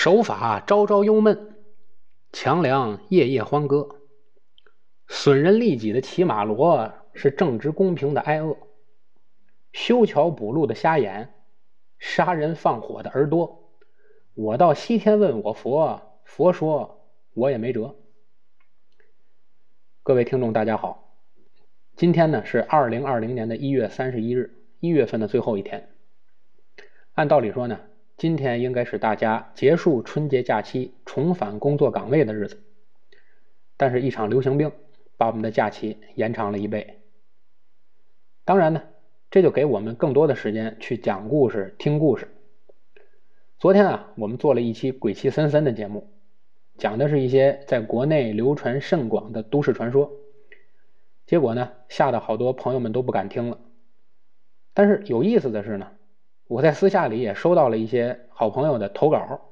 守法朝朝忧闷，强梁夜夜欢歌。损人利己的骑马骡是正直公平的挨饿。修桥补路的瞎眼，杀人放火的耳朵。我到西天问我佛，佛说我也没辙。各位听众，大家好，今天呢是二零二零年的一月三十一日，一月份的最后一天。按道理说呢。今天应该是大家结束春节假期、重返工作岗位的日子，但是，一场流行病把我们的假期延长了一倍。当然呢，这就给我们更多的时间去讲故事、听故事。昨天啊，我们做了一期鬼气森森的节目，讲的是一些在国内流传甚广的都市传说，结果呢，吓得好多朋友们都不敢听了。但是有意思的是呢。我在私下里也收到了一些好朋友的投稿，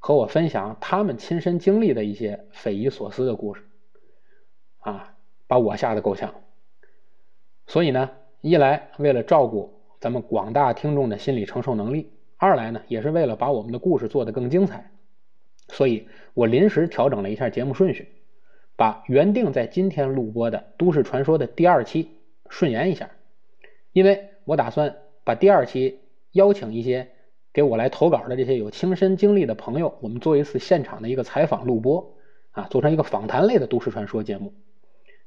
和我分享他们亲身经历的一些匪夷所思的故事，啊，把我吓得够呛。所以呢，一来为了照顾咱们广大听众的心理承受能力，二来呢，也是为了把我们的故事做得更精彩，所以我临时调整了一下节目顺序，把原定在今天录播的都市传说的第二期顺延一下，因为我打算把第二期。邀请一些给我来投稿的这些有亲身经历的朋友，我们做一次现场的一个采访录播啊，做成一个访谈类的都市传说节目，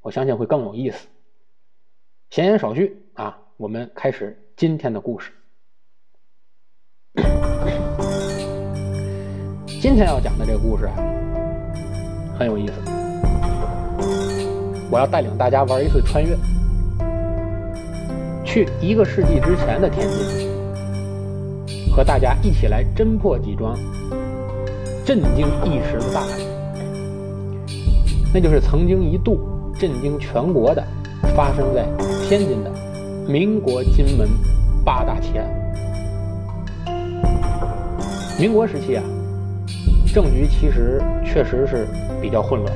我相信会更有意思。闲言少叙啊，我们开始今天的故事。今天要讲的这个故事啊，很有意思。我要带领大家玩一次穿越，去一个世纪之前的天津。和大家一起来侦破几桩震惊一时的大案，那就是曾经一度震惊全国的，发生在天津的民国金门八大奇案。民国时期啊，政局其实确实是比较混乱。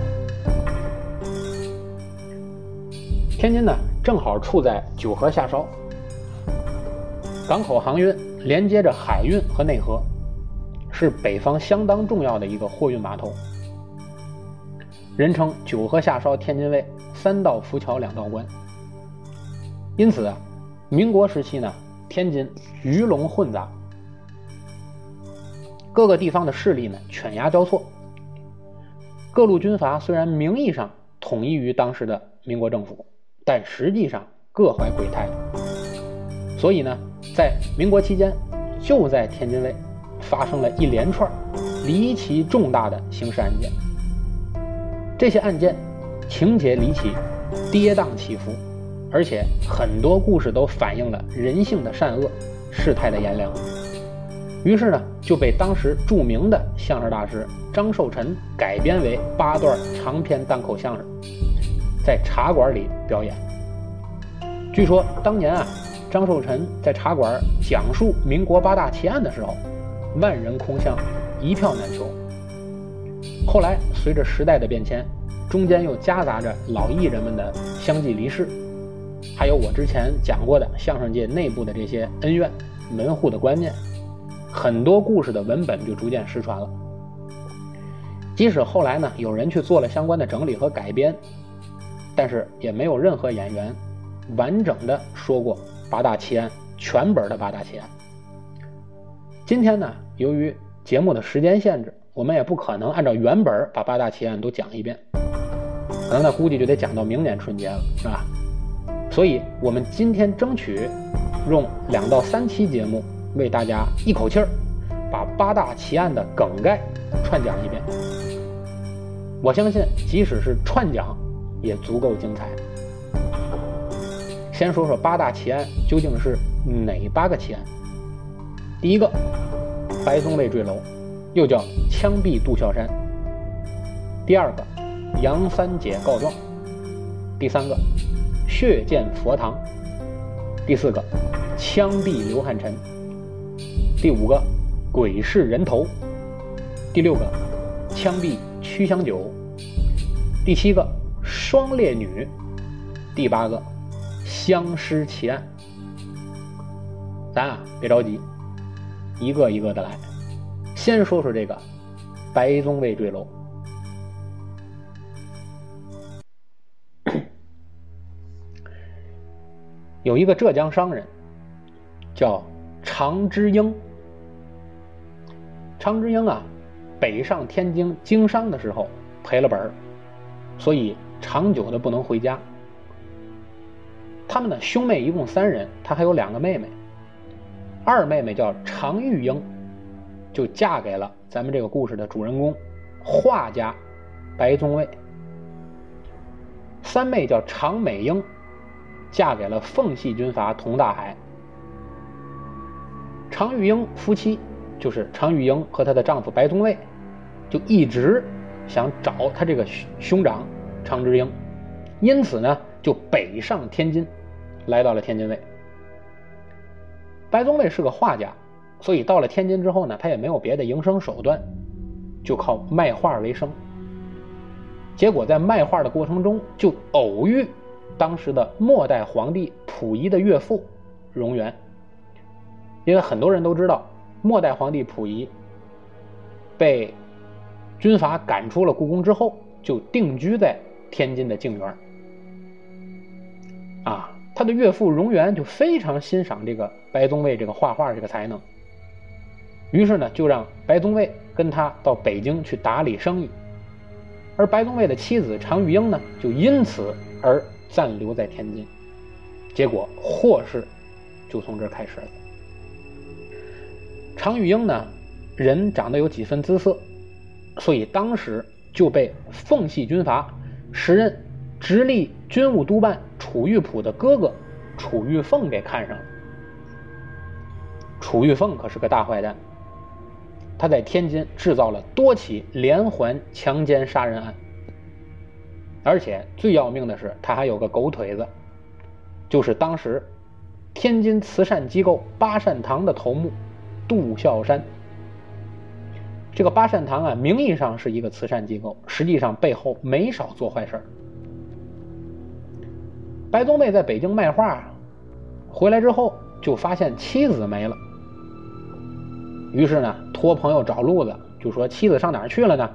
天津呢，正好处在九河下梢，港口航运。连接着海运和内河，是北方相当重要的一个货运码头，人称九河下梢天津卫，三道浮桥两道关。因此啊，民国时期呢，天津鱼龙混杂，各个地方的势力呢犬牙交错。各路军阀虽然名义上统一于当时的民国政府，但实际上各怀鬼胎。所以呢，在民国期间，就在天津卫发生了一连串离奇重大的刑事案件。这些案件情节离奇，跌宕起伏，而且很多故事都反映了人性的善恶、世态的炎凉。于是呢，就被当时著名的相声大师张寿臣改编为八段长篇单口相声，在茶馆里表演。据说当年啊。张寿臣在茶馆讲述民国八大奇案的时候，万人空巷，一票难求。后来随着时代的变迁，中间又夹杂着老艺人们的相继离世，还有我之前讲过的相声界内部的这些恩怨、门户的观念，很多故事的文本就逐渐失传了。即使后来呢有人去做了相关的整理和改编，但是也没有任何演员完整的说过。八大奇案全本的八大奇案。今天呢，由于节目的时间限制，我们也不可能按照原本把八大奇案都讲一遍，可能呢估计就得讲到明年春节了，是吧？所以，我们今天争取用两到三期节目为大家一口气儿把八大奇案的梗概串讲一遍。我相信，即使是串讲，也足够精彩。先说说八大奇案究竟是哪八个奇案？第一个，白松卫坠楼，又叫枪毙杜孝山；第二个，杨三姐告状；第三个，血溅佛堂；第四个，枪毙刘汉臣；第五个，鬼市人头；第六个，枪毙曲香九；第七个，双烈女；第八个。相失奇案，咱啊别着急，一个一个的来。先说说这个白宗卫坠楼。有一个浙江商人叫常之英，常之英啊，北上天津经商的时候赔了本儿，所以长久的不能回家。他们的兄妹一共三人，他还有两个妹妹。二妹妹叫常玉英，就嫁给了咱们这个故事的主人公画家白宗卫。三妹叫常美英。嫁给了奉系军阀佟大海。常玉英夫妻就是常玉英和她的丈夫白宗卫，就一直想找他这个兄长常之英，因此呢，就北上天津，来到了天津卫。白宗卫是个画家，所以到了天津之后呢，他也没有别的营生手段，就靠卖画为生。结果在卖画的过程中，就偶遇。当时的末代皇帝溥仪的岳父荣源，因为很多人都知道，末代皇帝溥仪被军阀赶出了故宫之后，就定居在天津的静园。啊，他的岳父荣源就非常欣赏这个白宗卫这个画画这个才能，于是呢，就让白宗卫跟他到北京去打理生意，而白宗卫的妻子常玉英呢，就因此而。暂留在天津，结果祸事就从这开始了。常玉英呢，人长得有几分姿色，所以当时就被奉系军阀时任直隶军务督办楚玉璞的哥哥楚玉凤给看上了。楚玉凤可是个大坏蛋，他在天津制造了多起连环强奸杀人案。而且最要命的是，他还有个狗腿子，就是当时天津慈善机构八善堂的头目杜孝山。这个八善堂啊，名义上是一个慈善机构，实际上背后没少做坏事儿白宗卫在北京卖画，回来之后就发现妻子没了，于是呢，托朋友找路子，就说妻子上哪儿去了呢？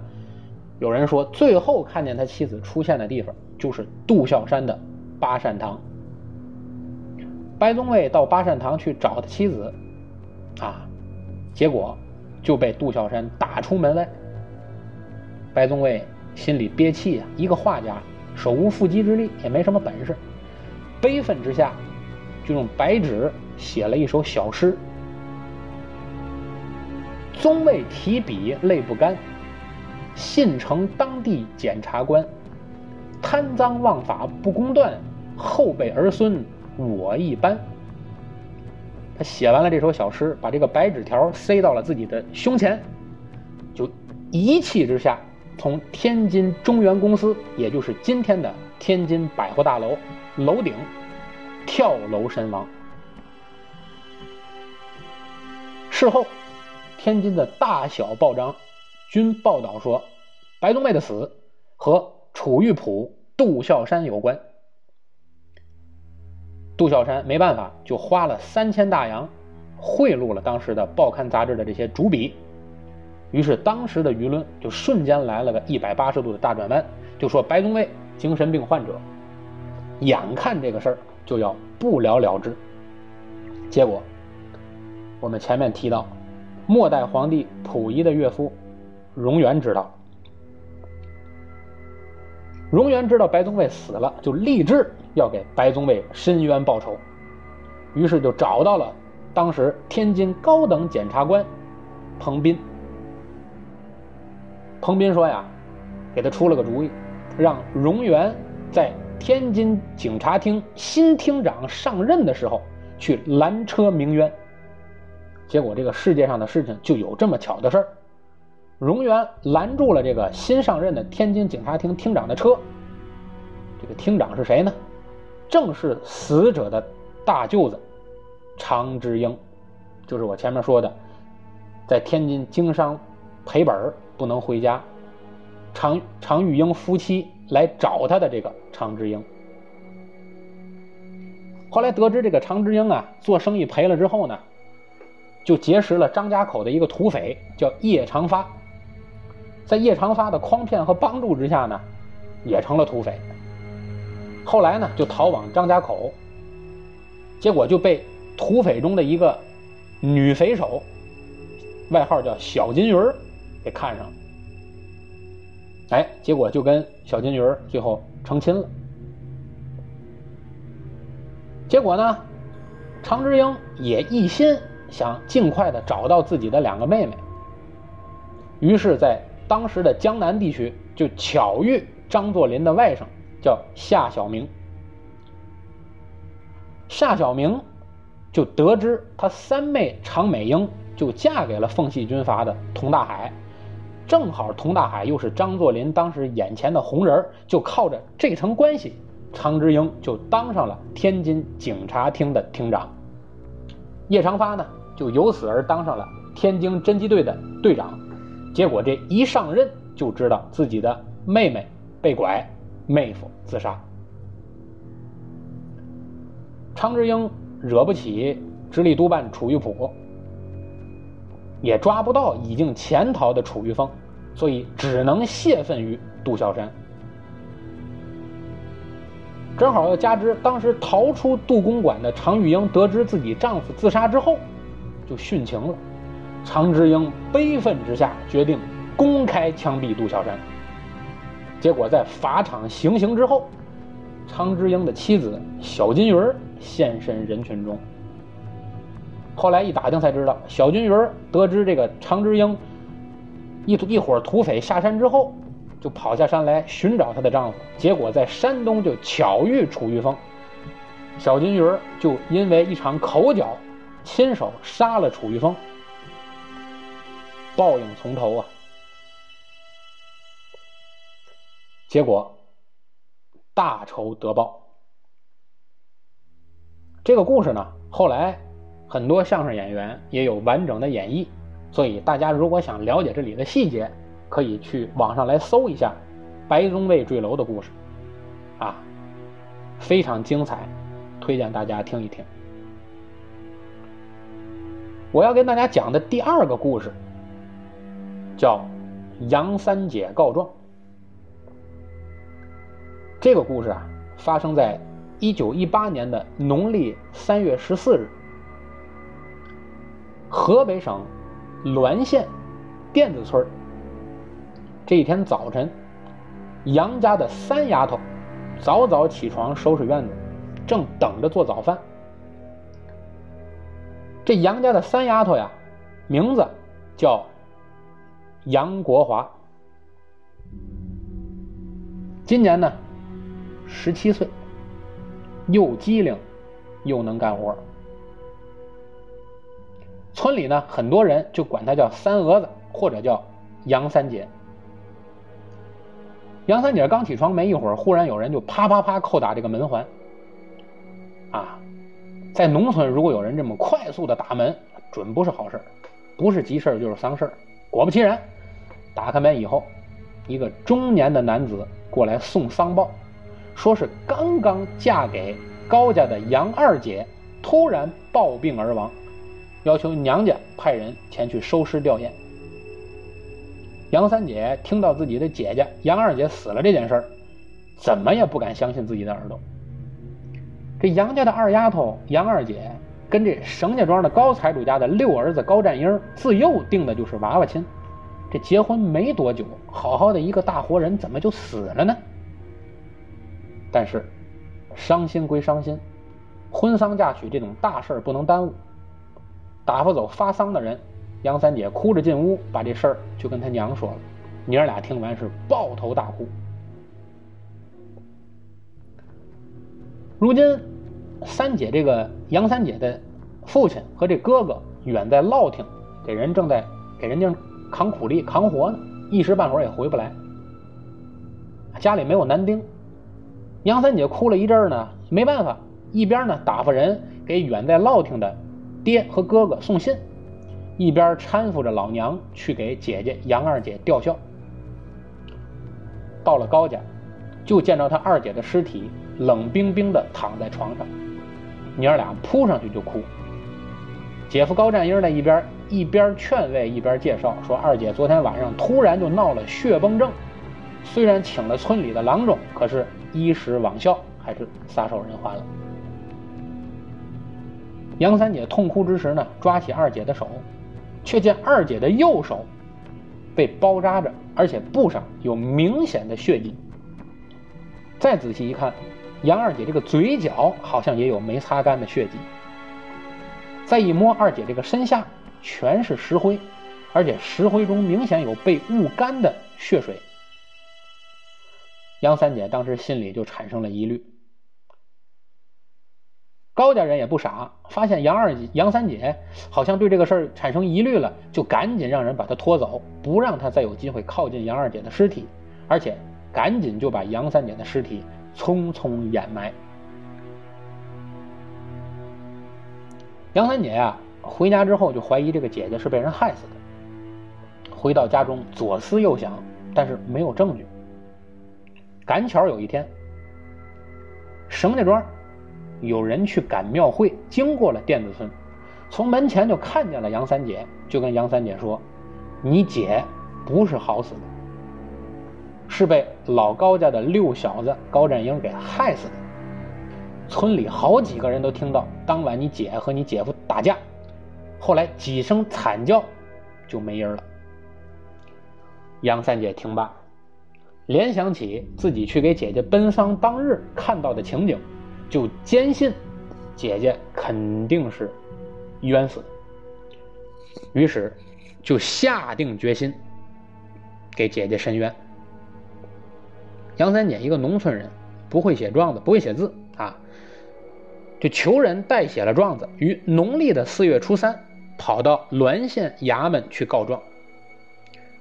有人说，最后看见他妻子出现的地方就是杜孝山的八善堂。白宗卫到八善堂去找他妻子，啊，结果就被杜孝山打出门外。白宗卫心里憋气啊，一个画家手无缚鸡之力，也没什么本事，悲愤之下，就用白纸写了一首小诗：“宗卫提笔泪不干。”信城当地检察官，贪赃枉法不公断，后辈儿孙我一般。他写完了这首小诗，把这个白纸条塞到了自己的胸前，就一气之下从天津中原公司，也就是今天的天津百货大楼楼顶跳楼身亡。事后，天津的大小报章。均报道说，白宗卫的死和楚玉璞、杜孝山有关。杜孝山没办法，就花了三千大洋贿赂了当时的报刊杂志的这些主笔，于是当时的舆论就瞬间来了个一百八十度的大转弯，就说白宗卫精神病患者，眼看这个事儿就要不了了之。结果，我们前面提到，末代皇帝溥仪的岳父。荣源知道，荣源知道白宗卫死了，就立志要给白宗卫伸冤报仇，于是就找到了当时天津高等检察官彭斌。彭斌说呀，给他出了个主意，让荣源在天津警察厅新厅长上任的时候去拦车鸣冤。结果这个世界上的事情就有这么巧的事儿。荣源拦住了这个新上任的天津警察厅厅长的车。这个厅长是谁呢？正是死者的大舅子常之英，就是我前面说的，在天津经商赔本不能回家，常常玉英夫妻来找他的这个常之英。后来得知这个常之英啊做生意赔了之后呢，就结识了张家口的一个土匪，叫叶长发。在叶长发的诓骗和帮助之下呢，也成了土匪。后来呢，就逃往张家口，结果就被土匪中的一个女匪首，外号叫小金鱼儿，给看上了。哎，结果就跟小金鱼儿最后成亲了。结果呢，常之英也一心想尽快的找到自己的两个妹妹，于是，在当时的江南地区就巧遇张作霖的外甥。叫夏小明，夏小明就得知他三妹常美英就嫁给了奉系军阀的佟大海，正好佟大海又是张作霖当时眼前的红人就靠着这层关系，常之英就当上了天津警察厅的厅长，叶长发呢就由此而当上了天津侦缉队的队长，结果这一上任就知道自己的妹妹被拐。妹夫自杀，常之英惹不起直隶督办楚玉璞，也抓不到已经潜逃的楚玉凤，所以只能泄愤于杜孝山。正好又加之当时逃出杜公馆的常玉英得知自己丈夫自杀之后，就殉情了。常之英悲愤之下，决定公开枪毙杜孝山。结果在法场行刑之后，常之英的妻子小金鱼儿现身人群中。后来一打听才知道，小金鱼儿得知这个常之英一一伙土匪下山之后，就跑下山来寻找她的丈夫。结果在山东就巧遇楚玉峰，小金鱼儿就因为一场口角，亲手杀了楚玉峰。报应从头啊！结果，大仇得报。这个故事呢，后来很多相声演员也有完整的演绎，所以大家如果想了解这里的细节，可以去网上来搜一下白宗卫坠楼的故事，啊，非常精彩，推荐大家听一听。我要跟大家讲的第二个故事，叫杨三姐告状。这个故事啊，发生在一九一八年的农历三月十四日，河北省滦县店子村这一天早晨，杨家的三丫头早早起床收拾院子，正等着做早饭。这杨家的三丫头呀，名字叫杨国华，今年呢。十七岁，又机灵，又能干活。村里呢，很多人就管他叫三蛾子，或者叫杨三姐。杨三姐刚起床没一会儿，忽然有人就啪啪啪叩打这个门环。啊，在农村，如果有人这么快速的打门，准不是好事不是急事就是丧事果不其然，打开门以后，一个中年的男子过来送丧报。说是刚刚嫁给高家的杨二姐突然暴病而亡，要求娘家派人前去收尸吊唁。杨三姐听到自己的姐姐杨二姐死了这件事儿，怎么也不敢相信自己的耳朵。这杨家的二丫头杨二姐跟这沈家庄的高财主家的六儿子高占英自幼定的就是娃娃亲，这结婚没多久，好好的一个大活人怎么就死了呢？但是，伤心归伤心，婚丧嫁娶这种大事不能耽误。打发走发丧的人，杨三姐哭着进屋，把这事儿就跟她娘说了。娘俩听完是抱头大哭。如今，三姐这个杨三姐的父亲和这哥哥远在烙亭，给人正在给人家扛苦力扛活呢，一时半会儿也回不来。家里没有男丁。杨三姐哭了一阵儿呢，没办法，一边呢打发人给远在烙亭的爹和哥哥送信，一边搀扶着老娘去给姐姐杨二姐吊孝。到了高家，就见着他二姐的尸体冷冰冰的躺在床上，娘俩扑上去就哭。姐夫高占英在一边一边劝慰一边介绍说：“二姐昨天晚上突然就闹了血崩症，虽然请了村里的郎中，可是医时罔效，还是撒手人寰了。”杨三姐痛哭之时呢，抓起二姐的手，却见二姐的右手被包扎着，而且布上有明显的血迹。再仔细一看，杨二姐这个嘴角好像也有没擦干的血迹。再一摸二姐这个身下，全是石灰，而且石灰中明显有被捂干的血水。杨三姐当时心里就产生了疑虑。高家人也不傻，发现杨二姐、杨三姐好像对这个事儿产生疑虑了，就赶紧让人把她拖走，不让她再有机会靠近杨二姐的尸体，而且赶紧就把杨三姐的尸体匆匆掩埋。杨三姐呀，回家之后就怀疑这个姐姐是被人害死的。回到家中左思右想，但是没有证据。赶巧有一天，沈家庄有人去赶庙会，经过了甸子村，从门前就看见了杨三姐，就跟杨三姐说：“你姐不是好死的，是被老高家的六小子高占英给害死的。”村里好几个人都听到当晚你姐和你姐夫打架，后来几声惨叫，就没音了。杨三姐听罢，联想起自己去给姐姐奔丧当日看到的情景，就坚信姐姐肯定是冤死，于是就下定决心给姐姐伸冤。杨三姐一个农村人，不会写状子，不会写字啊。就求人代写了状子，于农历的四月初三，跑到滦县衙门去告状。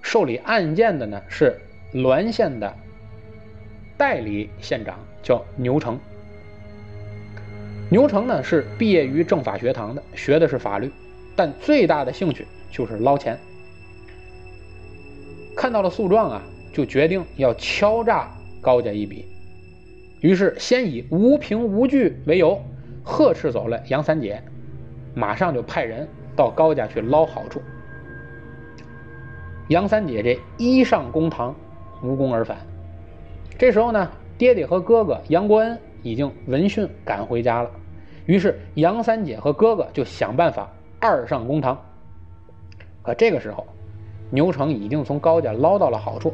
受理案件的呢是滦县的代理县长，叫牛成。牛成呢是毕业于政法学堂的，学的是法律，但最大的兴趣就是捞钱。看到了诉状啊，就决定要敲诈高家一笔，于是先以无凭无据为由。呵斥走了杨三姐，马上就派人到高家去捞好处。杨三姐这一上公堂，无功而返。这时候呢，爹爹和哥哥杨国恩已经闻讯赶回家了。于是杨三姐和哥哥就想办法二上公堂。可这个时候，牛成已经从高家捞到了好处。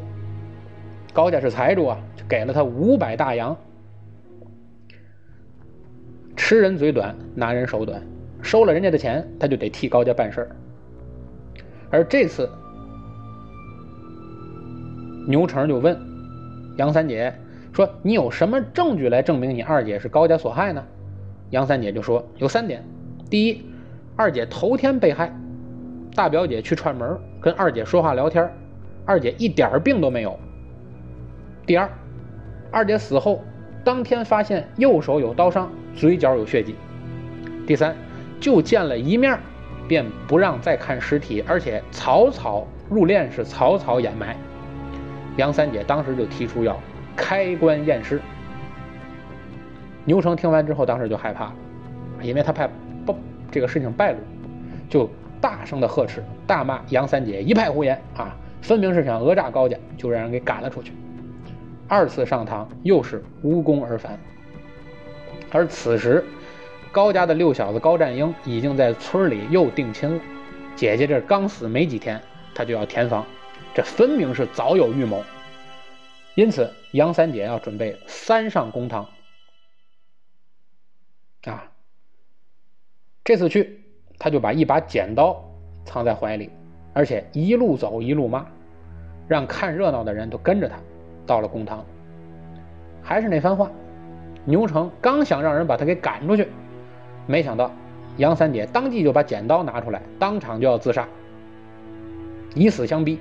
高家是财主啊，就给了他五百大洋。吃人嘴短，拿人手短，收了人家的钱，他就得替高家办事儿。而这次，牛成就问杨三姐说：“你有什么证据来证明你二姐是高家所害呢？”杨三姐就说：“有三点。第一，二姐头天被害，大表姐去串门，跟二姐说话聊天，二姐一点病都没有。第二，二姐死后。”当天发现右手有刀伤，嘴角有血迹。第三，就见了一面，便不让再看尸体，而且草草入殓，是草草掩埋。杨三姐当时就提出要开棺验尸。牛成听完之后，当时就害怕了，因为他怕不这个事情败露，就大声的呵斥，大骂杨三姐一派胡言啊，分明是想讹诈高家，就让人给赶了出去。二次上堂又是无功而返，而此时高家的六小子高占英已经在村里又定亲了。姐姐这刚死没几天，他就要填房，这分明是早有预谋。因此，杨三姐要准备三上公堂。啊，这次去，他就把一把剪刀藏在怀里，而且一路走一路骂，让看热闹的人都跟着他。到了公堂，还是那番话。牛成刚想让人把他给赶出去，没想到杨三姐当即就把剪刀拿出来，当场就要自杀，以死相逼。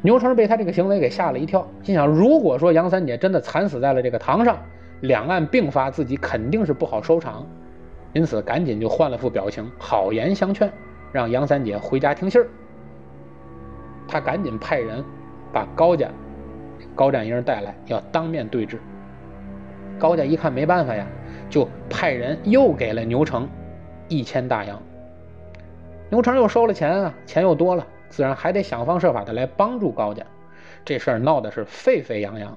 牛成被他这个行为给吓了一跳，心想：如果说杨三姐真的惨死在了这个堂上，两岸并发，自己肯定是不好收场。因此，赶紧就换了副表情，好言相劝，让杨三姐回家听信儿。他赶紧派人。把高家高占英带来，要当面对质。高家一看没办法呀，就派人又给了牛成一千大洋。牛成又收了钱啊，钱又多了，自然还得想方设法的来帮助高家。这事儿闹的是沸沸扬扬。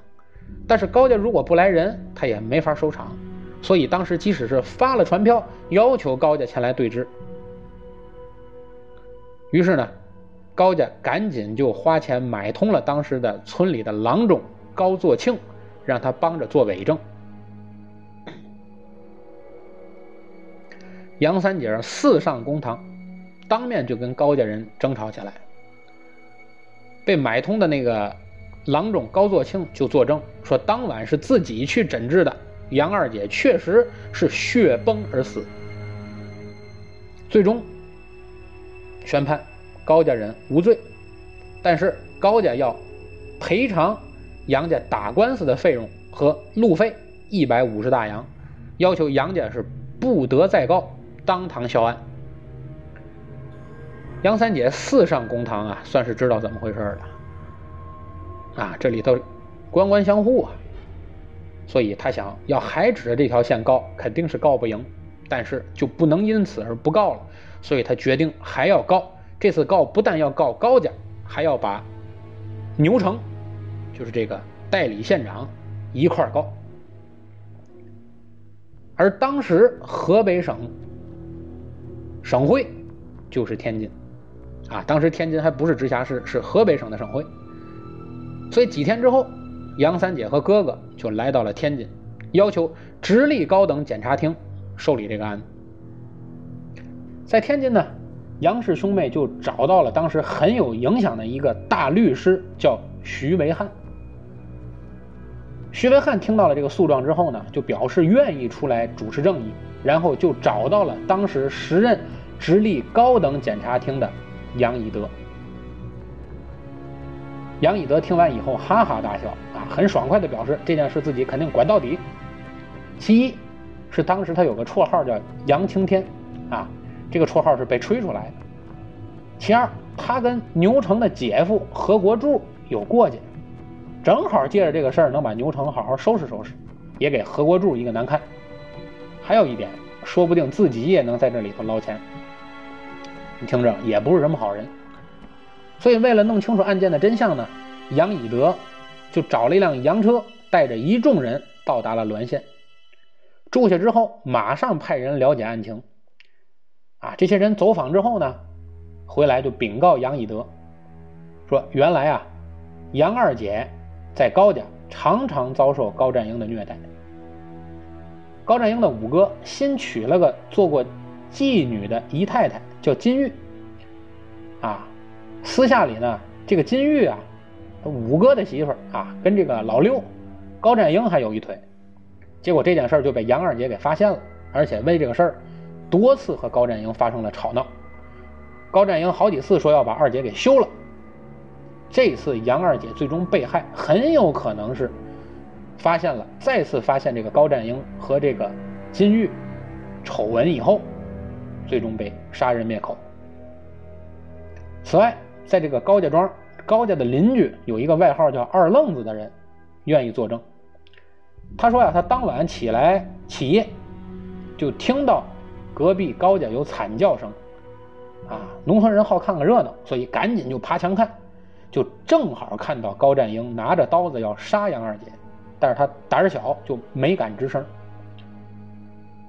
但是高家如果不来人，他也没法收场。所以当时即使是发了传票，要求高家前来对质。于是呢，高家赶紧就花钱买通了当时的村里的郎中高作庆，让他帮着做伪证。杨三姐四上公堂，当面就跟高家人争吵起来。被买通的那个郎中高作庆就作证说，当晚是自己去诊治的，杨二姐确实是血崩而死。最终宣判高家人无罪，但是高家要赔偿杨家打官司的费用和路费一百五十大洋，要求杨家是不得再告。当堂销案，杨三姐四上公堂啊，算是知道怎么回事了。啊，这里头官官相护啊，所以他想要还指着这条线告，肯定是告不赢，但是就不能因此而不告了，所以他决定还要告。这次告不但要告高家，还要把牛城，就是这个代理县长一块告。而当时河北省。省会就是天津，啊，当时天津还不是直辖市，是河北省的省会。所以几天之后，杨三姐和哥哥就来到了天津，要求直隶高等检察厅受理这个案子。在天津呢，杨氏兄妹就找到了当时很有影响的一个大律师，叫徐维汉。徐维汉听到了这个诉状之后呢，就表示愿意出来主持正义。然后就找到了当时时任直隶高等检察厅的杨以德。杨以德听完以后哈哈大笑，啊，很爽快的表示这件事自己肯定管到底。其一是当时他有个绰号叫杨青天，啊，这个绰号是被吹出来的。其二，他跟牛城的姐夫何国柱有过节，正好借着这个事儿能把牛城好好收拾收拾，也给何国柱一个难堪。还有一点，说不定自己也能在这里头捞钱。你听着，也不是什么好人。所以，为了弄清楚案件的真相呢，杨以德就找了一辆洋车，带着一众人到达了滦县。住下之后，马上派人了解案情。啊，这些人走访之后呢，回来就禀告杨以德，说原来啊，杨二姐在高家常常遭受高占英的虐待。高占英的五哥新娶了个做过妓女的姨太太，叫金玉。啊，私下里呢，这个金玉啊，五哥的媳妇儿啊，跟这个老六高占英还有一腿。结果这件事儿就被杨二姐给发现了，而且为这个事儿多次和高占英发生了吵闹。高占英好几次说要把二姐给休了。这次杨二姐最终被害，很有可能是。发现了，再次发现这个高占英和这个金玉丑闻以后，最终被杀人灭口。此外，在这个高家庄，高家的邻居有一个外号叫“二愣子”的人，愿意作证。他说呀，他当晚起来起夜，就听到隔壁高家有惨叫声，啊，农村人好看个热闹，所以赶紧就爬墙看，就正好看到高占英拿着刀子要杀杨二姐。但是他胆小，就没敢吱声。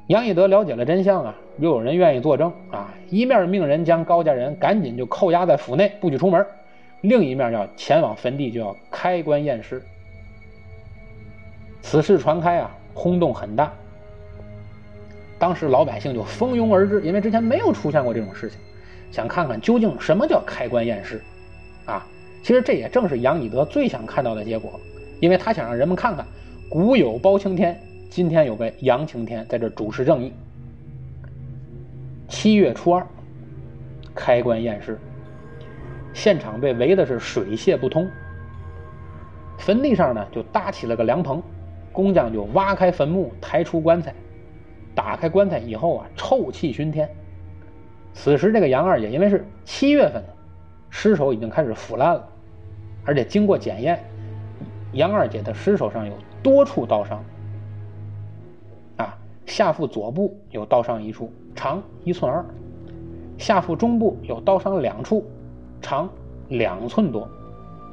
杨义德了解了真相啊，又有人愿意作证啊，一面命人将高家人赶紧就扣押在府内，不许出门；另一面要前往坟地，就要开棺验尸。此事传开啊，轰动很大。当时老百姓就蜂拥而至，因为之前没有出现过这种事情，想看看究竟什么叫开棺验尸啊。其实这也正是杨以德最想看到的结果。因为他想让人们看看，古有包青天，今天有个杨青天在这主持正义。七月初二，开棺验尸，现场被围的是水泄不通。坟地上呢，就搭起了个凉棚，工匠就挖开坟墓，抬出棺材，打开棺材以后啊，臭气熏天。此时这个杨二姐因为是七月份的，尸首已经开始腐烂了，而且经过检验。杨二姐的尸首上有多处刀伤，下腹左部有刀伤一处，长一寸二；下腹中部有刀伤两处，长两寸多。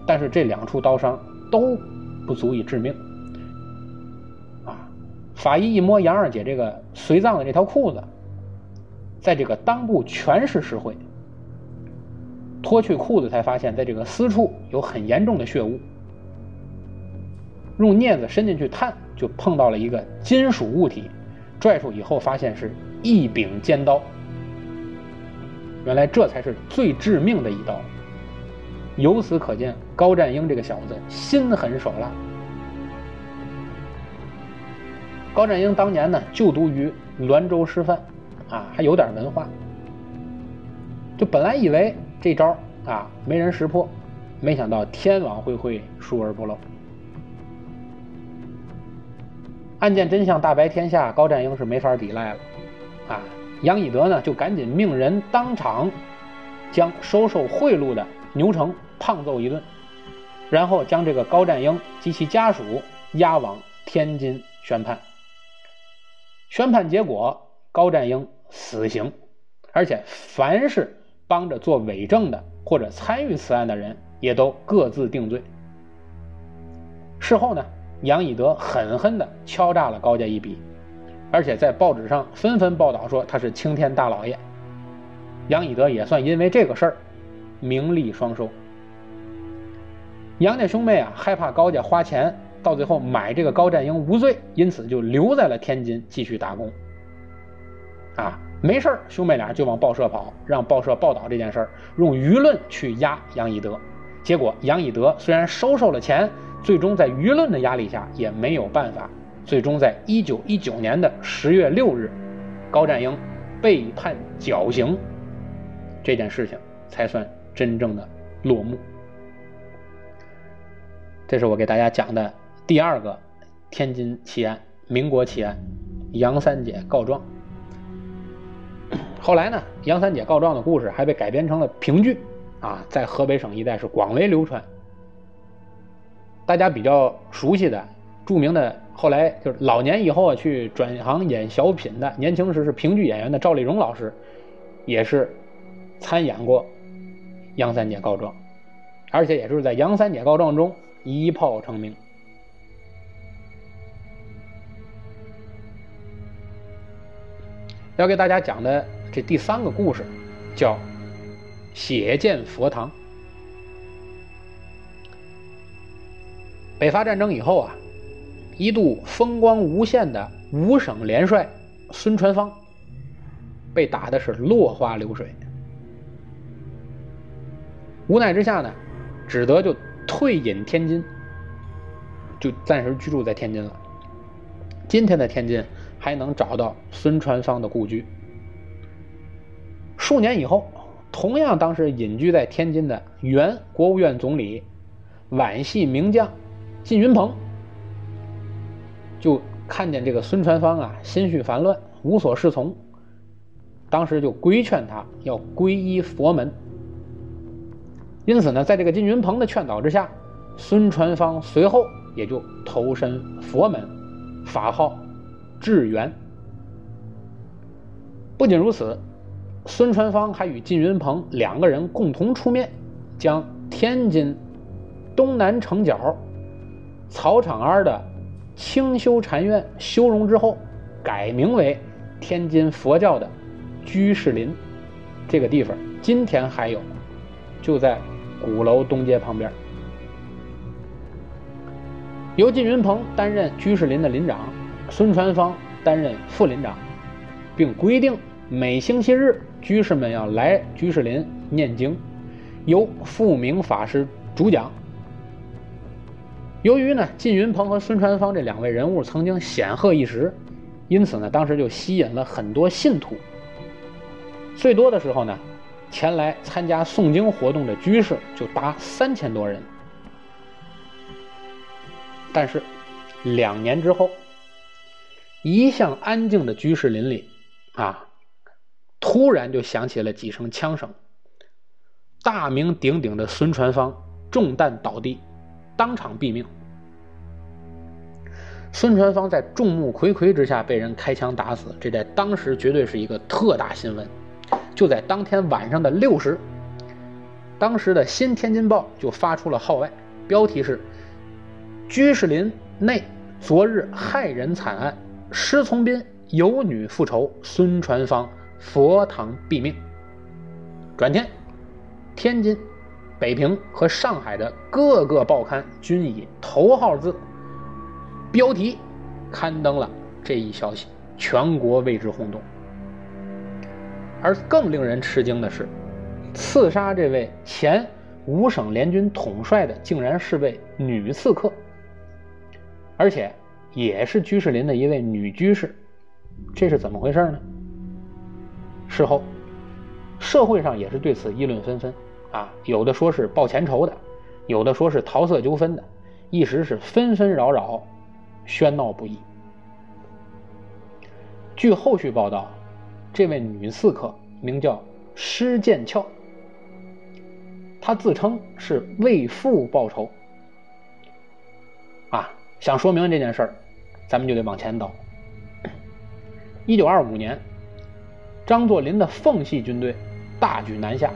但是这两处刀伤都不足以致命。啊，法医一摸杨二姐这个随葬的这条裤子，在这个裆部全是石灰。脱去裤子才发现，在这个私处有很严重的血污。用镊子伸进去探，就碰到了一个金属物体，拽出以后发现是一柄尖刀。原来这才是最致命的一刀。由此可见，高占英这个小子心狠手辣。高占英当年呢就读于滦州师范，啊，还有点文化。就本来以为。这招啊，没人识破，没想到天网恢恢，疏而不漏。案件真相大白天下，高占英是没法抵赖了。啊，杨以德呢，就赶紧命人当场将收受贿赂的牛成胖揍一顿，然后将这个高占英及其家属押往天津宣判。宣判结果，高占英死刑，而且凡是。帮着做伪证的或者参与此案的人，也都各自定罪。事后呢，杨以德狠狠地敲诈了高家一笔，而且在报纸上纷纷报道说他是青天大老爷。杨以德也算因为这个事儿名利双收。杨家兄妹啊，害怕高家花钱，到最后买这个高占英无罪，因此就留在了天津继续打工。啊。没事儿，兄妹俩就往报社跑，让报社报道这件事儿，用舆论去压杨以德。结果杨以德虽然收受了钱，最终在舆论的压力下也没有办法。最终在一九一九年的十月六日，高占英被判绞刑，这件事情才算真正的落幕。这是我给大家讲的第二个天津奇案，民国奇案，杨三姐告状。后来呢，杨三姐告状的故事还被改编成了评剧，啊，在河北省一带是广为流传。大家比较熟悉的、著名的，后来就是老年以后啊去转行演小品的，年轻时是评剧演员的赵丽蓉老师，也是参演过杨三姐告状，而且也就是在杨三姐告状中一炮成名。要给大家讲的。这第三个故事叫“血溅佛堂”。北伐战争以后啊，一度风光无限的五省联帅孙传芳被打的是落花流水，无奈之下呢，只得就退隐天津，就暂时居住在天津了。今天的天津还能找到孙传芳的故居。数年以后，同样当时隐居在天津的原国务院总理、皖系名将靳云鹏，就看见这个孙传芳啊心绪烦乱，无所适从，当时就规劝他要皈依佛门。因此呢，在这个靳云鹏的劝导之下，孙传芳随后也就投身佛门，法号智圆。不仅如此。孙传芳还与靳云鹏两个人共同出面，将天津东南城角草场庵的清修禅院修容之后，改名为天津佛教的居士林。这个地方今天还有，就在鼓楼东街旁边。由靳云鹏担任居士林的林长，孙传芳担任副林长，并规定每星期日。居士们要来居士林念经，由复明法师主讲。由于呢，靳云鹏和孙传芳这两位人物曾经显赫一时，因此呢，当时就吸引了很多信徒。最多的时候呢，前来参加诵经活动的居士就达三千多人。但是，两年之后，一向安静的居士林里，啊。突然就响起了几声枪声，大名鼎鼎的孙传芳中弹倒地，当场毙命。孙传芳在众目睽睽之下被人开枪打死，这在当时绝对是一个特大新闻。就在当天晚上的六时，当时的《新天津报》就发出了号外，标题是“居士林内昨日害人惨案，施从斌有女复仇，孙传芳佛堂毙命”。转天，天津、北平和上海的各个报刊均以头号字。标题刊登了这一消息，全国为之轰动。而更令人吃惊的是，刺杀这位前五省联军统帅的，竟然是位女刺客，而且也是居士林的一位女居士。这是怎么回事呢？事后，社会上也是对此议论纷纷啊，有的说是报前仇的，有的说是桃色纠纷的，一时是纷纷扰扰。喧闹不已。据后续报道，这位女刺客名叫施剑翘，她自称是为父报仇。啊，想说明这件事儿，咱们就得往前倒。一九二五年，张作霖的奉系军队大举南下，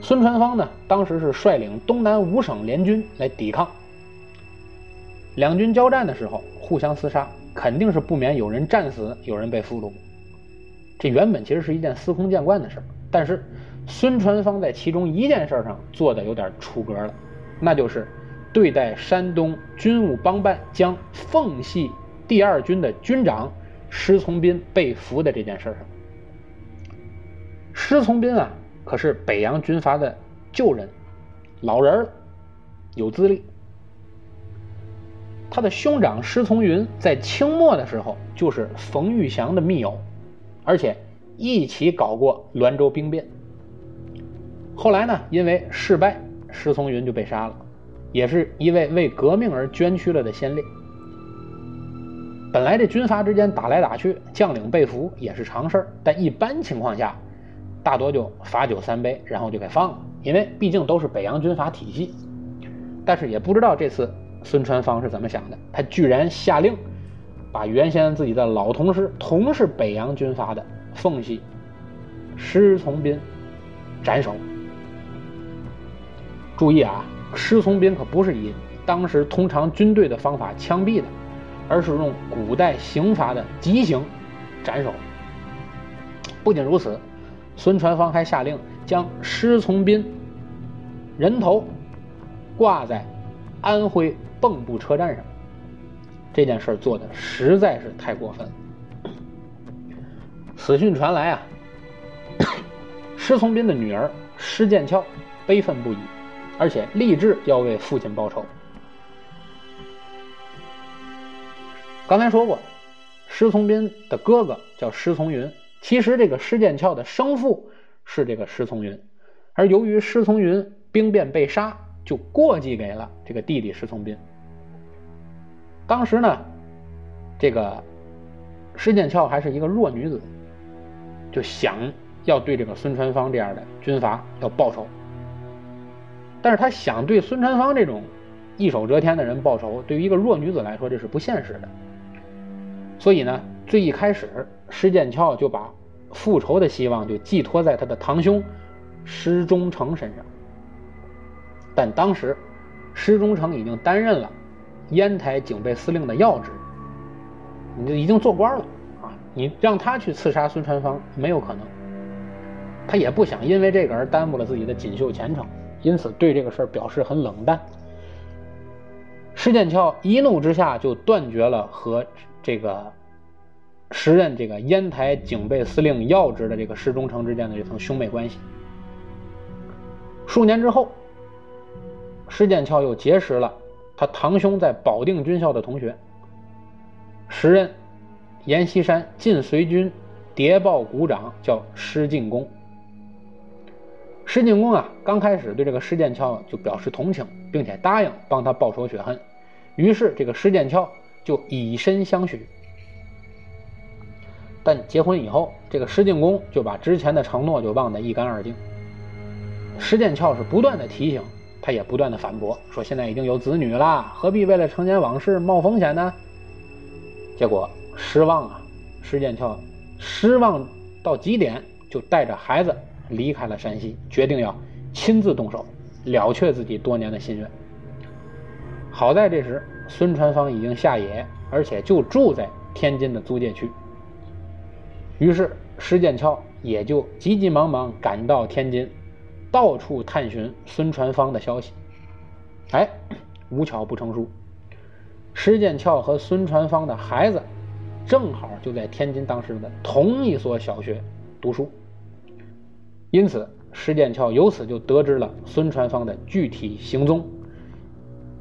孙传芳呢，当时是率领东南五省联军来抵抗。两军交战的时候，互相厮杀，肯定是不免有人战死，有人被俘虏。这原本其实是一件司空见惯的事但是孙传芳在其中一件事上做的有点出格了，那就是对待山东军务帮办将奉系第二军的军长施从斌被俘的这件事上。施从斌啊，可是北洋军阀的旧人，老人了，有资历。他的兄长施从云在清末的时候就是冯玉祥的密友，而且一起搞过滦州兵变。后来呢，因为失败，施从云就被杀了，也是一位为革命而捐躯了的先烈。本来这军阀之间打来打去，将领被俘也是常事儿，但一般情况下，大多就罚酒三杯，然后就给放了，因为毕竟都是北洋军阀体系。但是也不知道这次。孙传芳是怎么想的？他居然下令把原先自己的老同事，同是北洋军阀的奉系师从斌斩首。注意啊，师从斌可不是以当时通常军队的方法枪毙的，而是用古代刑罚的极刑斩首。不仅如此，孙传芳还下令将施从斌人头挂在安徽。蚌埠车站上，这件事做的实在是太过分了。死讯传来啊，施从斌的女儿施剑翘悲愤不已，而且立志要为父亲报仇。刚才说过，施从斌的哥哥叫施从云，其实这个施剑翘的生父是这个施从云，而由于施从云兵变被杀。就过继给了这个弟弟施从斌。当时呢，这个施剑翘还是一个弱女子，就想要对这个孙传芳这样的军阀要报仇。但是他想对孙传芳这种一手遮天的人报仇，对于一个弱女子来说这是不现实的。所以呢，最一开始施剑翘就把复仇的希望就寄托在他的堂兄施忠诚身上。但当时，施中诚已经担任了烟台警备司令的要职，你就已经做官了啊！你让他去刺杀孙传芳没有可能，他也不想因为这个而耽误了自己的锦绣前程，因此对这个事儿表示很冷淡。施剑翘一怒之下就断绝了和这个时任这个烟台警备司令要职的这个施中诚之间的这层兄妹关系。数年之后。施剑翘又结识了他堂兄在保定军校的同学，时任阎锡山晋绥军谍报股长，叫施进公。施进公啊，刚开始对这个施剑翘就表示同情，并且答应帮他报仇雪恨。于是这个施剑翘就以身相许。但结婚以后，这个施进公就把之前的承诺就忘得一干二净。施剑翘是不断的提醒。他也不断的反驳说：“现在已经有子女了，何必为了成年往事冒风险呢？结果失望啊，施剑翘失望到极点，就带着孩子离开了山西，决定要亲自动手了却自己多年的心愿。好在这时孙传芳已经下野，而且就住在天津的租界区。于是施剑翘也就急急忙忙赶到天津，到处探寻孙传芳的消息。哎，无巧不成书，施剑翘和孙传芳的孩子正好就在天津当时的同一所小学读书，因此施剑翘由此就得知了孙传芳的具体行踪。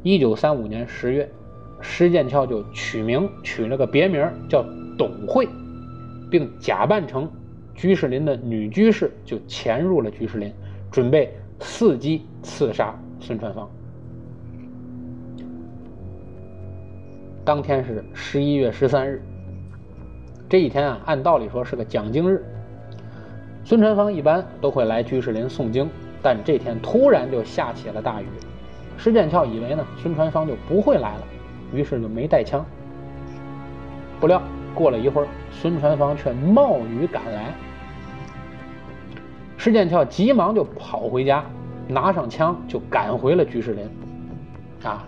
一九三五年十月，施剑翘就取名取了个别名叫董慧，并假扮成居士林的女居士，就潜入了居士林，准备伺机刺杀孙传芳。当天是十一月十三日，这一天啊，按道理说是个讲经日，孙传芳一般都会来居士林诵经，但这天突然就下起了大雨。施剑翘以为呢，孙传芳就不会来了，于是就没带枪。不料过了一会儿，孙传芳却冒雨赶来。施剑翘急忙就跑回家，拿上枪就赶回了居士林，啊，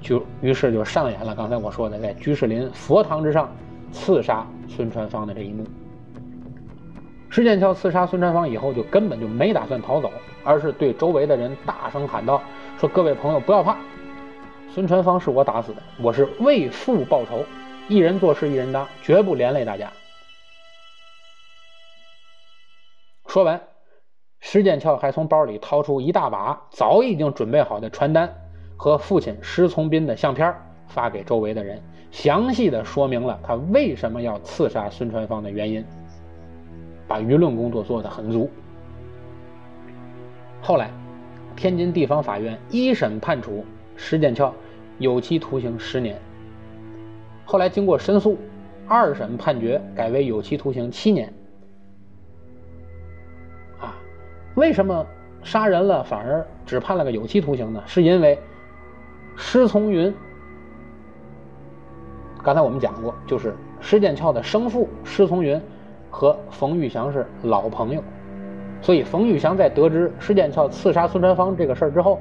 就于是就上演了刚才我说的在居士林佛堂之上刺杀孙传芳的这一幕。施剑翘刺杀孙传芳以后，就根本就没打算逃走，而是对周围的人大声喊道。说各位朋友不要怕，孙传芳是我打死的，我是为父报仇，一人做事一人当，绝不连累大家。说完，石建翘还从包里掏出一大把早已经准备好的传单和父亲石从斌的相片，发给周围的人，详细的说明了他为什么要刺杀孙传芳的原因，把舆论工作做得很足。后来。天津地方法院一审判处石建翘有期徒刑十年。后来经过申诉，二审判决改为有期徒刑七年。啊，为什么杀人了反而只判了个有期徒刑呢？是因为施从云，刚才我们讲过，就是施剑翘的生父施从云和冯玉祥是老朋友。所以，冯玉祥在得知施剑翘刺杀孙传芳这个事儿之后，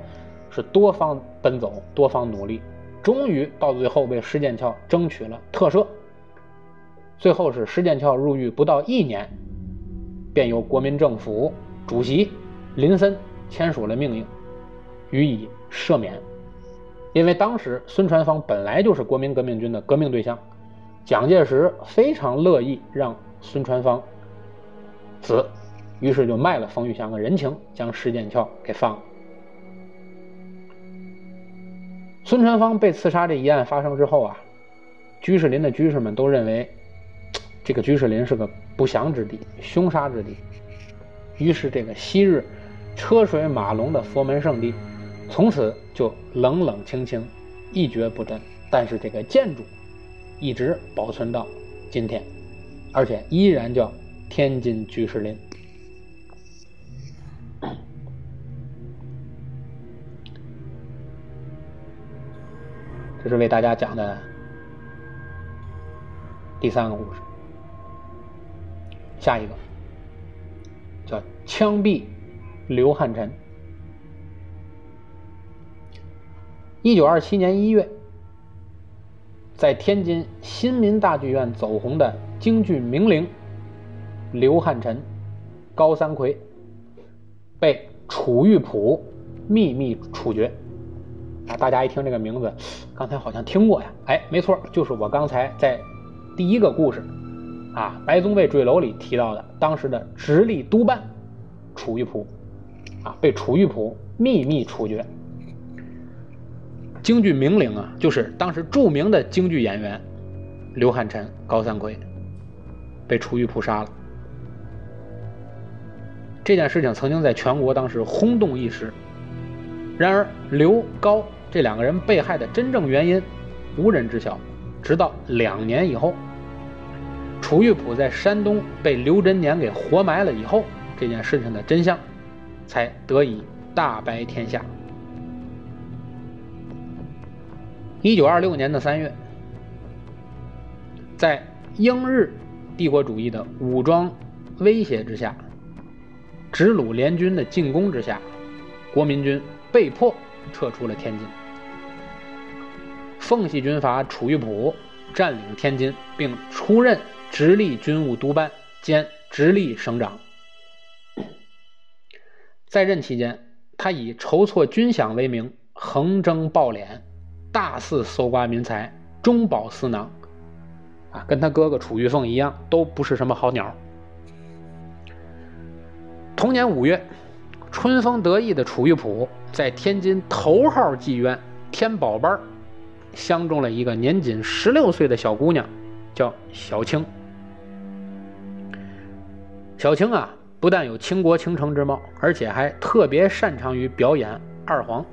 是多方奔走，多方努力，终于到最后为施剑翘争取了特赦。最后是施剑翘入狱不到一年，便由国民政府主席林森签署了命令，予以赦免。因为当时孙传芳本来就是国民革命军的革命对象，蒋介石非常乐意让孙传芳死。于是就卖了冯玉祥个人情，将施剑翘给放了。孙传芳被刺杀这一案发生之后啊，居士林的居士们都认为这个居士林是个不祥之地、凶杀之地。于是这个昔日车水马龙的佛门圣地，从此就冷冷清清、一蹶不振。但是这个建筑一直保存到今天，而且依然叫天津居士林。这是为大家讲的第三个故事，下一个叫枪毙刘汉臣。一九二七年一月，在天津新民大剧院走红的京剧名伶刘汉臣、高三奎被楚玉璞秘密处决。啊，大家一听这个名字，刚才好像听过呀。哎，没错，就是我刚才在第一个故事啊《白宗卫坠楼》里提到的，当时的直隶督办楚玉璞啊，被楚玉璞秘密处决。京剧名伶啊，就是当时著名的京剧演员刘汉臣、高三奎，被楚玉璞杀了。这件事情曾经在全国当时轰动一时。然而，刘高这两个人被害的真正原因，无人知晓。直到两年以后，楚玉璞在山东被刘真年给活埋了以后，这件事情的真相才得以大白天下。一九二六年的三月，在英日帝国主义的武装威胁之下，直鲁联军的进攻之下，国民军被迫撤出了天津。奉系军阀楚玉璞占领天津，并出任直隶军务督办兼直隶省长。在任期间，他以筹措军饷为名，横征暴敛，大肆搜刮民财，中饱私囊。啊，跟他哥哥楚玉凤一样，都不是什么好鸟。同年五月，春风得意的楚玉璞在天津头号妓院天宝班相中了一个年仅十六岁的小姑娘，叫小青。小青啊，不但有倾国倾城之貌，而且还特别擅长于表演二黄。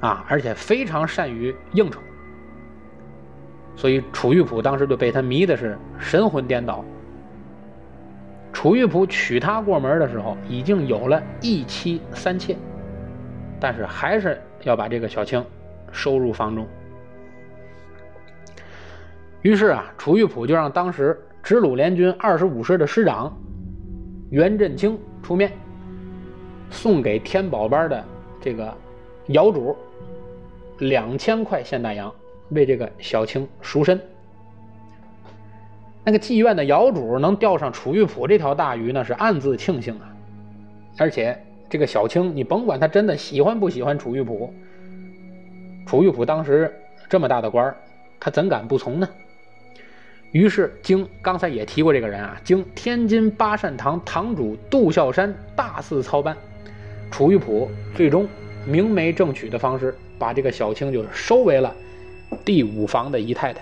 啊，而且非常善于应酬。所以楚玉璞当时就被他迷的是神魂颠倒。楚玉璞娶她过门的时候，已经有了一妻三妾，但是还是要把这个小青收入房中。于是啊，楚玉璞就让当时直鲁联军二十五师的师长袁振清出面，送给天宝班的这个窑主两千块现大洋。为这个小青赎身，那个妓院的窑主能钓上楚玉璞这条大鱼呢，是暗自庆幸啊。而且这个小青，你甭管他真的喜欢不喜欢楚玉璞，楚玉璞当时这么大的官他怎敢不从呢？于是经刚才也提过这个人啊，经天津八善堂堂主杜孝山大肆操办，楚玉璞最终明媒正娶的方式，把这个小青就收为了。第五房的姨太太，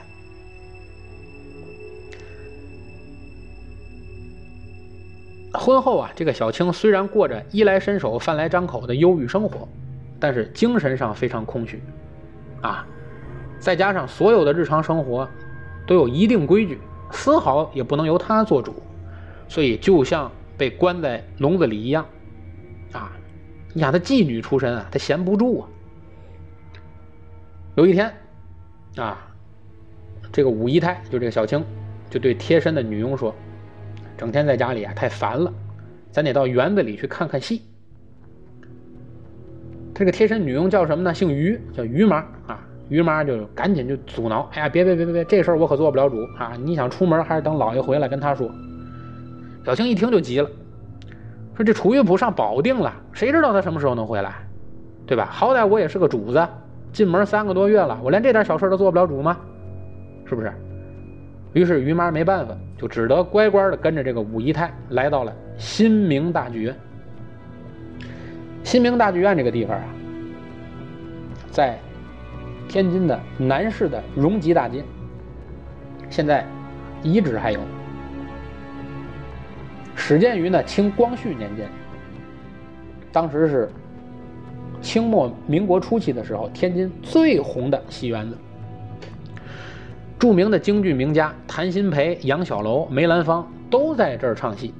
婚后啊，这个小青虽然过着衣来伸手、饭来张口的忧郁生活，但是精神上非常空虚，啊，再加上所有的日常生活都有一定规矩，丝毫也不能由他做主，所以就像被关在笼子里一样，啊，你想他妓女出身啊，他闲不住啊。有一天。啊，这个五姨太就这个小青，就对贴身的女佣说：“整天在家里啊，太烦了，咱得到园子里去看看戏。”这个贴身女佣叫什么呢？姓于，叫于妈啊。于妈就赶紧就阻挠：“哎呀，别别别别别，这事儿我可做不了主啊！你想出门，还是等老爷回来跟他说。”小青一听就急了，说：“这楚玉璞上保定了，谁知道他什么时候能回来？对吧？好歹我也是个主子。”进门三个多月了，我连这点小事都做不了主吗？是不是？于是于妈没办法，就只得乖乖的跟着这个五姨太来到了新明大剧院。新明大剧院这个地方啊，在天津的南市的荣吉大街，现在遗址还有，始建于呢清光绪年间，当时是。清末民国初期的时候，天津最红的戏园子，著名的京剧名家谭鑫培、杨小楼、梅兰芳都在这儿唱戏。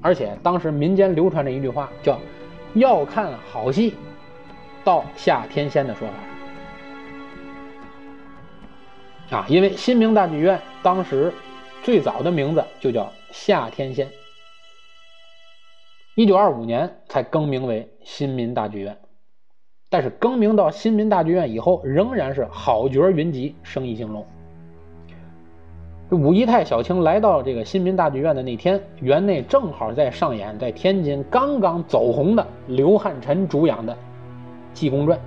而且当时民间流传着一句话，叫“要看好戏，到下天仙”的说法。啊，因为新明大剧院当时最早的名字就叫夏天仙。一九二五年才更名为新民大剧院，但是更名到新民大剧院以后，仍然是好角云集，生意兴隆。五姨太小青来到这个新民大剧院的那天，园内正好在上演在天津刚刚走红的刘汉臣主演的《济公传》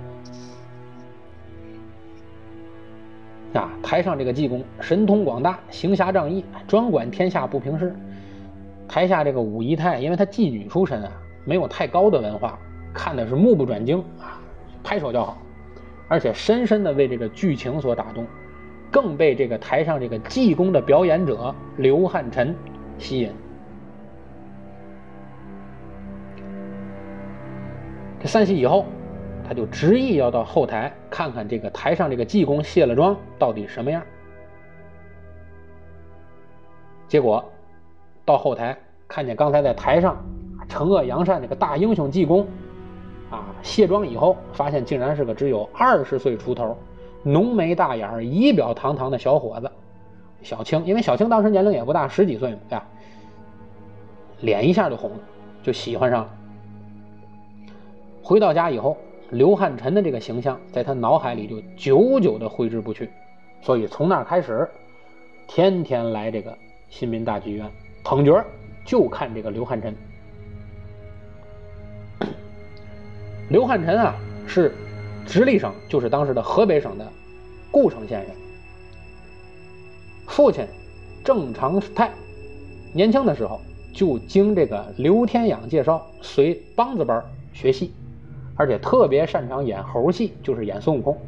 啊，台上这个济公神通广大，行侠仗义，专管天下不平事。台下这个五姨太，因为她妓女出身啊，没有太高的文化，看的是目不转睛啊，拍手叫好，而且深深的为这个剧情所打动，更被这个台上这个济公的表演者刘汉臣吸引。这散戏以后，他就执意要到后台看看这个台上这个济公卸了妆到底什么样，结果。到后台看见刚才在台上惩恶扬善这个大英雄济公，啊，卸妆以后发现竟然是个只有二十岁出头、浓眉大眼、仪表堂堂的小伙子小青，因为小青当时年龄也不大，十几岁嘛，对吧？脸一下就红了，就喜欢上了。回到家以后，刘汉臣的这个形象在他脑海里就久久的挥之不去，所以从那开始，天天来这个新民大剧院捧角，就看这个刘汉臣。刘汉臣啊，是直隶省，就是当时的河北省的故城县人。父亲郑长泰年轻的时候就经这个刘天养介绍，随梆子班学戏，而且特别擅长演猴戏，就是演孙悟空，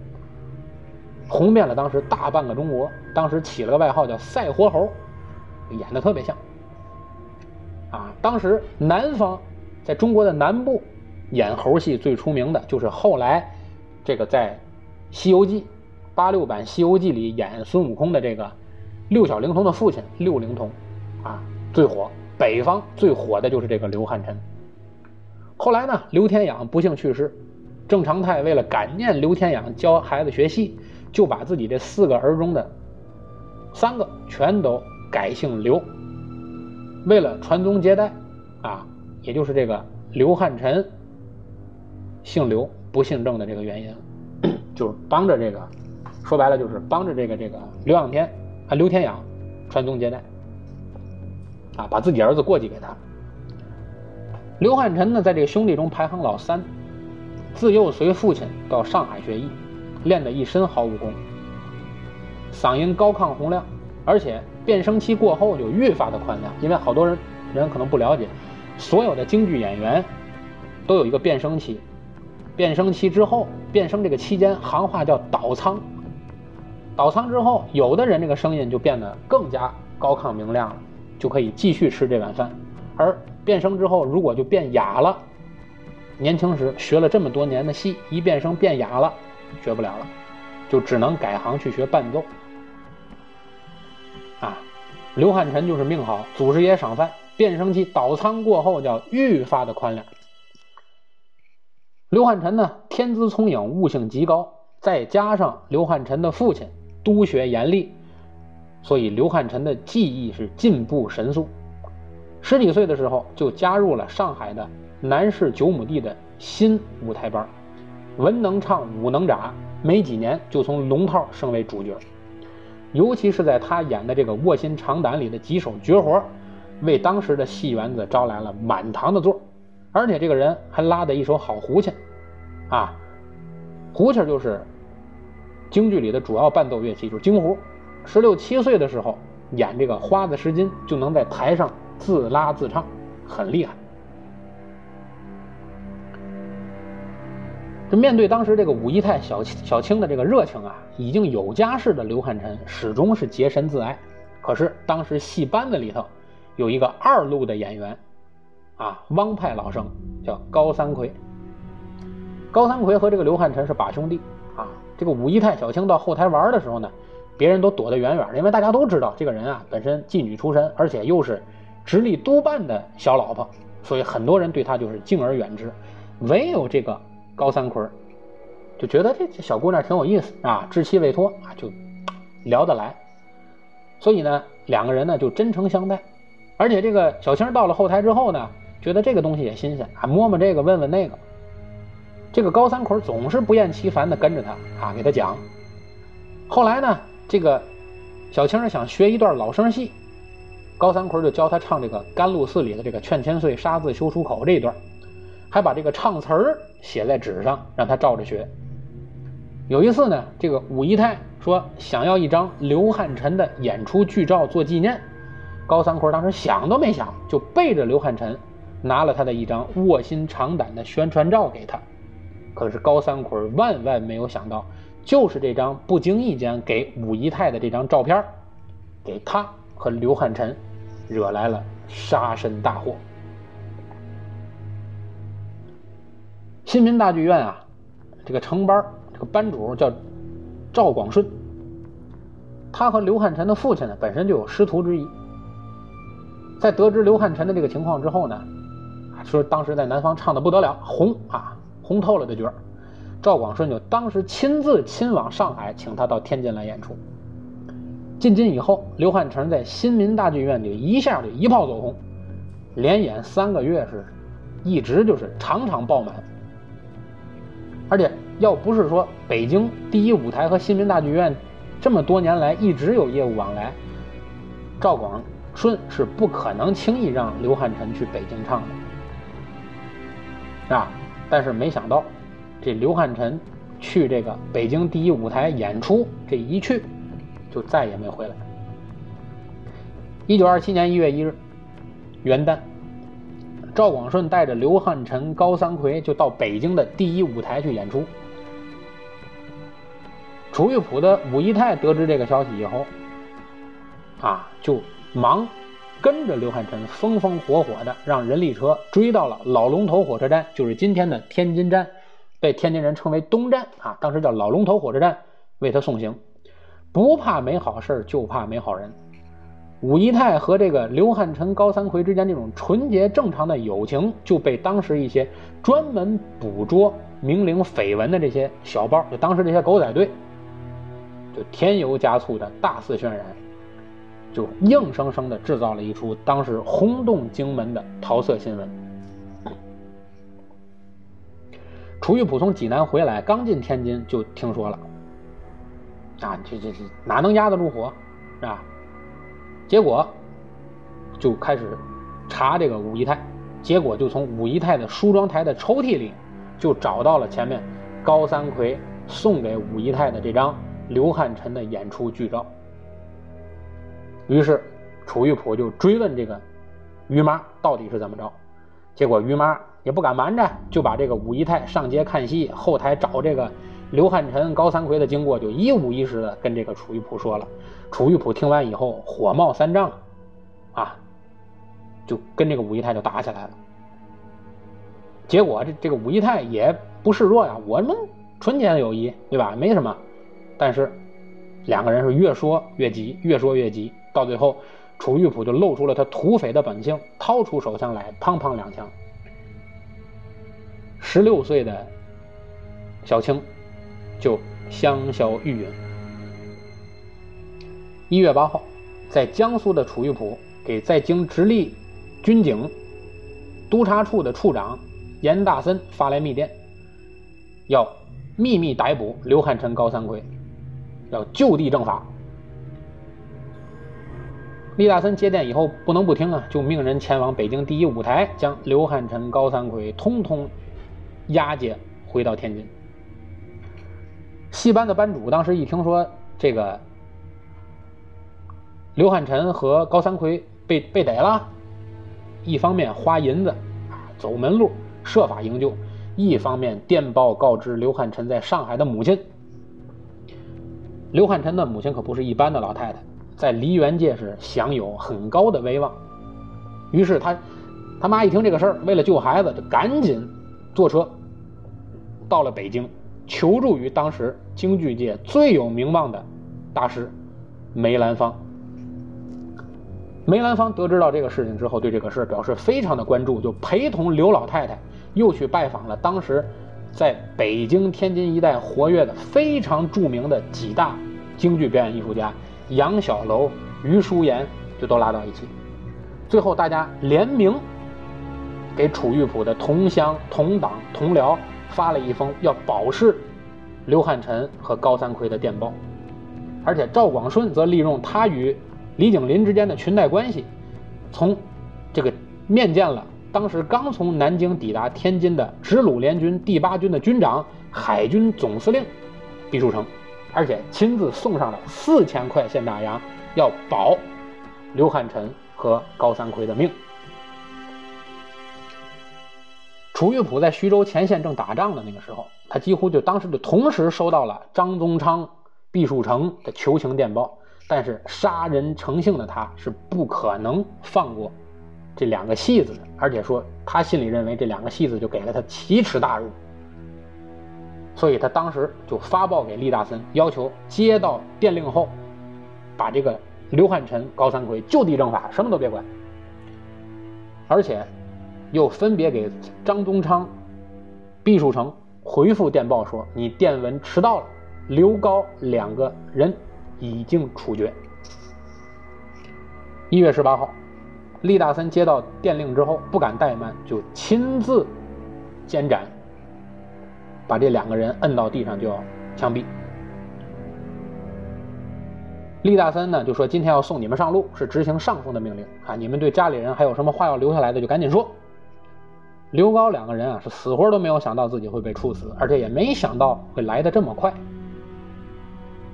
红遍了当时大半个中国。当时起了个外号叫“赛活猴”，演的特别像。啊，当时南方在中国的南部。演猴戏最出名的就是后来这个在《西游记》八六版《西游记》里演孙悟空的这个六小龄童的父亲六龄童，啊最火。北方最火的就是这个刘汉臣。后来呢，刘天养不幸去世，郑长泰为了感念刘天养教孩子学戏，就把自己这四个儿中的三个全都改姓刘，为了传宗接代，啊，也就是这个刘汉臣。姓刘不姓郑的这个原因，就是帮着这个，说白了就是帮着这个这个刘仰天啊刘天养传宗接代，啊把自己儿子过继给他。刘汉臣呢在这个兄弟中排行老三，自幼随父亲到上海学艺，练得一身好武功，嗓音高亢洪亮，而且变声期过后就愈发的宽亮，因为好多人人可能不了解，所有的京剧演员都有一个变声期。变声期之后，变声这个期间，行话叫倒仓。倒仓之后，有的人这个声音就变得更加高亢明亮了，就可以继续吃这碗饭。而变声之后，如果就变哑了，年轻时学了这么多年的戏，一变声变哑了，学不了了，就只能改行去学伴奏。啊，刘汉臣就是命好，祖师爷赏饭，变声期倒仓过后叫愈发的宽亮。刘汉臣呢，天资聪颖，悟性极高，再加上刘汉臣的父亲督学严厉，所以刘汉臣的技艺是进步神速。十几岁的时候就加入了上海的南市九亩地的新舞台班，文能唱，武能打，没几年就从龙套升为主角。尤其是在他演的这个《卧薪尝胆》里的几手绝活，为当时的戏园子招来了满堂的座。而且这个人还拉的一手好胡琴，啊，胡琴就是京剧里的主要伴奏乐器，就是京胡。十六七岁的时候演这个《花子诗经》，就能在台上自拉自唱，很厉害。这面对当时这个武义太小小青的这个热情啊，已经有家室的刘汉臣始终是洁身自爱。可是当时戏班子里头有一个二路的演员。啊，汪派老生叫高三魁。高三魁和这个刘汉臣是把兄弟啊。这个武义太小青到后台玩的时候呢，别人都躲得远远的，因为大家都知道这个人啊本身妓女出身，而且又是直隶督办的小老婆，所以很多人对他就是敬而远之。唯有这个高三魁就觉得这这小姑娘挺有意思啊，知妻未脱啊，就聊得来。所以呢，两个人呢就真诚相待。而且这个小青到了后台之后呢。觉得这个东西也新鲜啊，摸摸这个，问问那个。这个高三魁总是不厌其烦的跟着他啊，给他讲。后来呢，这个小青想学一段老生戏，高三魁就教他唱这个《甘露寺》里的这个“劝千岁杀字休出口”这一段，还把这个唱词儿写在纸上，让他照着学。有一次呢，这个武姨太说想要一张刘汉臣的演出剧照做纪念，高三魁当时想都没想，就背着刘汉臣。拿了他的一张卧薪尝胆的宣传照给他，可是高三魁万万没有想到，就是这张不经意间给武姨太的这张照片，给他和刘汉臣惹来了杀身大祸。新民大剧院啊，这个成班这个班主叫赵广顺，他和刘汉臣的父亲呢本身就有师徒之谊，在得知刘汉臣的这个情况之后呢。说当时在南方唱的不得了，红啊，红透了的角儿。赵广顺就当时亲自亲往上海，请他到天津来演出。进京以后，刘汉成在新民大剧院就一下就一炮走红，连演三个月是，一直就是场场爆满。而且要不是说北京第一舞台和新民大剧院这么多年来一直有业务往来，赵广顺是不可能轻易让刘汉臣去北京唱的，啊！但是没想到，这刘汉臣去这个北京第一舞台演出，这一去。就再也没回来。一九二七年一月一日，元旦，赵广顺带着刘汉臣、高三奎就到北京的第一舞台去演出。楚玉璞的武义泰得知这个消息以后，啊，就忙跟着刘汉臣风风火火的让人力车追到了老龙头火车站，就是今天的天津站，被天津人称为东站啊，当时叫老龙头火车站，为他送行。不怕没好事就怕没好人。武姨太和这个刘汉臣、高三奎之间这种纯洁正常的友情，就被当时一些专门捕捉明灵绯闻的这些小报，就当时这些狗仔队，就添油加醋的大肆渲染，就硬生生的制造了一出当时轰动京门的桃色新闻。楚玉璞从济南回来，刚进天津就听说了。啊，这这这哪能压得住火，是吧？结果就开始查这个武姨太，结果就从武姨太的梳妆台的抽屉里就找到了前面高三奎送给武姨太的这张刘汉臣的演出剧照。于是楚玉璞就追问这个于妈到底是怎么着，结果于妈也不敢瞒着，就把这个武姨太上街看戏，后台找这个。刘汉臣、高三奎的经过就一五一十的跟这个楚玉璞说了。楚玉璞听完以后火冒三丈，啊，就跟这个武姨太就打起来了。结果这这个武姨太也不示弱呀，我们纯洁的友谊，对吧？没什么。但是两个人是越说越急，越说越急，到最后楚玉璞就露出了他土匪的本性，掏出手枪来，砰砰两枪。十六岁的小青。就香消玉殒。一月八号，在江苏的楚玉璞给在京直隶军警督察处的处长严大森发来密电，要秘密逮捕刘汉臣、高三奎，要就地正法。厉大森接电以后不能不听啊，就命人前往北京第一舞台，将刘汉臣、高三奎通通押解回到天津。戏班的班主当时一听说这个刘汉臣和高三奎被被逮了，一方面花银子走门路设法营救，一方面电报告知刘汉臣在上海的母亲。刘汉臣的母亲可不是一般的老太太，在梨园界是享有很高的威望。于是他他妈一听这个事儿，为了救孩子，就赶紧坐车到了北京。求助于当时京剧界最有名望的大师梅兰芳。梅兰芳得知到这个事情之后，对这个事表示非常的关注，就陪同刘老太太又去拜访了当时在北京、天津一带活跃的非常著名的几大京剧表演艺术家杨小楼、余淑妍，就都拉到一起。最后大家联名给楚玉璞的同乡、同党、同僚。发了一封要保释刘汉臣和高三奎的电报，而且赵广顺则利用他与李景林之间的裙带关系，从这个面见了当时刚从南京抵达天津的直鲁联军第八军的军长、海军总司令毕树成，而且亲自送上了四千块现大洋，要保刘汉臣和高三奎的命。楚玉璞在徐州前线正打仗的那个时候，他几乎就当时就同时收到了张宗昌、毕树成的求情电报。但是杀人成性的他是不可能放过这两个戏子的，而且说他心里认为这两个戏子就给了他奇耻大辱，所以他当时就发报给厉大森，要求接到电令后，把这个刘汉臣、高三奎就地正法，什么都别管，而且。又分别给张宗昌、毕树成回复电报说：“你电文迟到了，刘高两个人已经处决。”一月十八号，厉大森接到电令之后，不敢怠慢，就亲自监斩，把这两个人摁到地上就要枪毙。厉大森呢就说：“今天要送你们上路，是执行上峰的命令啊！你们对家里人还有什么话要留下来的，就赶紧说。”刘高两个人啊，是死活都没有想到自己会被处死，而且也没想到会来的这么快。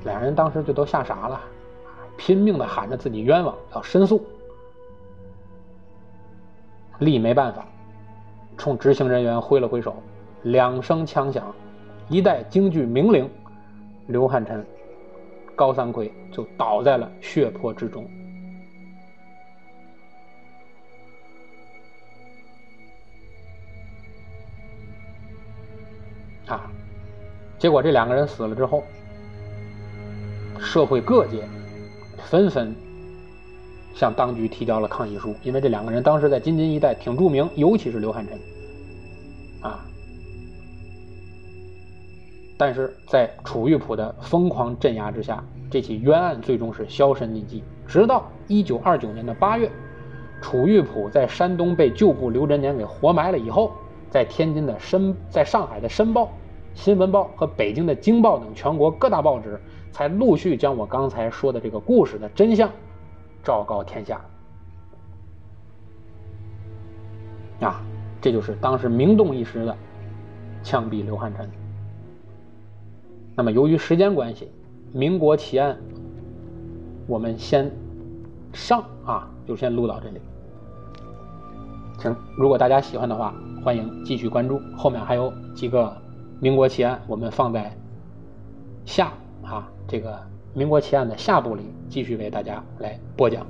两人当时就都吓傻了，拼命的喊着自己冤枉，要申诉。厉没办法，冲执行人员挥了挥手，两声枪响，一代京剧名伶刘汉臣、高三奎就倒在了血泊之中。啊！结果这两个人死了之后，社会各界纷纷向当局提交了抗议书，因为这两个人当时在京津一带挺著名，尤其是刘汉臣。但是在楚玉璞的疯狂镇压之下，这起冤案最终是销声匿迹。直到一九二九年的八月，楚玉璞在山东被旧部刘真年给活埋了以后。在天津的申，在上海的《申报》、《新闻报》和北京的《京报》等全国各大报纸，才陆续将我刚才说的这个故事的真相昭告天下。啊，这就是当时名动一时的枪毙刘汉臣。那么，由于时间关系，民国奇案我们先上啊，就先录到这里。请，如果大家喜欢的话。欢迎继续关注，后面还有几个民国奇案，我们放在下啊这个民国奇案的下部里继续为大家来播讲。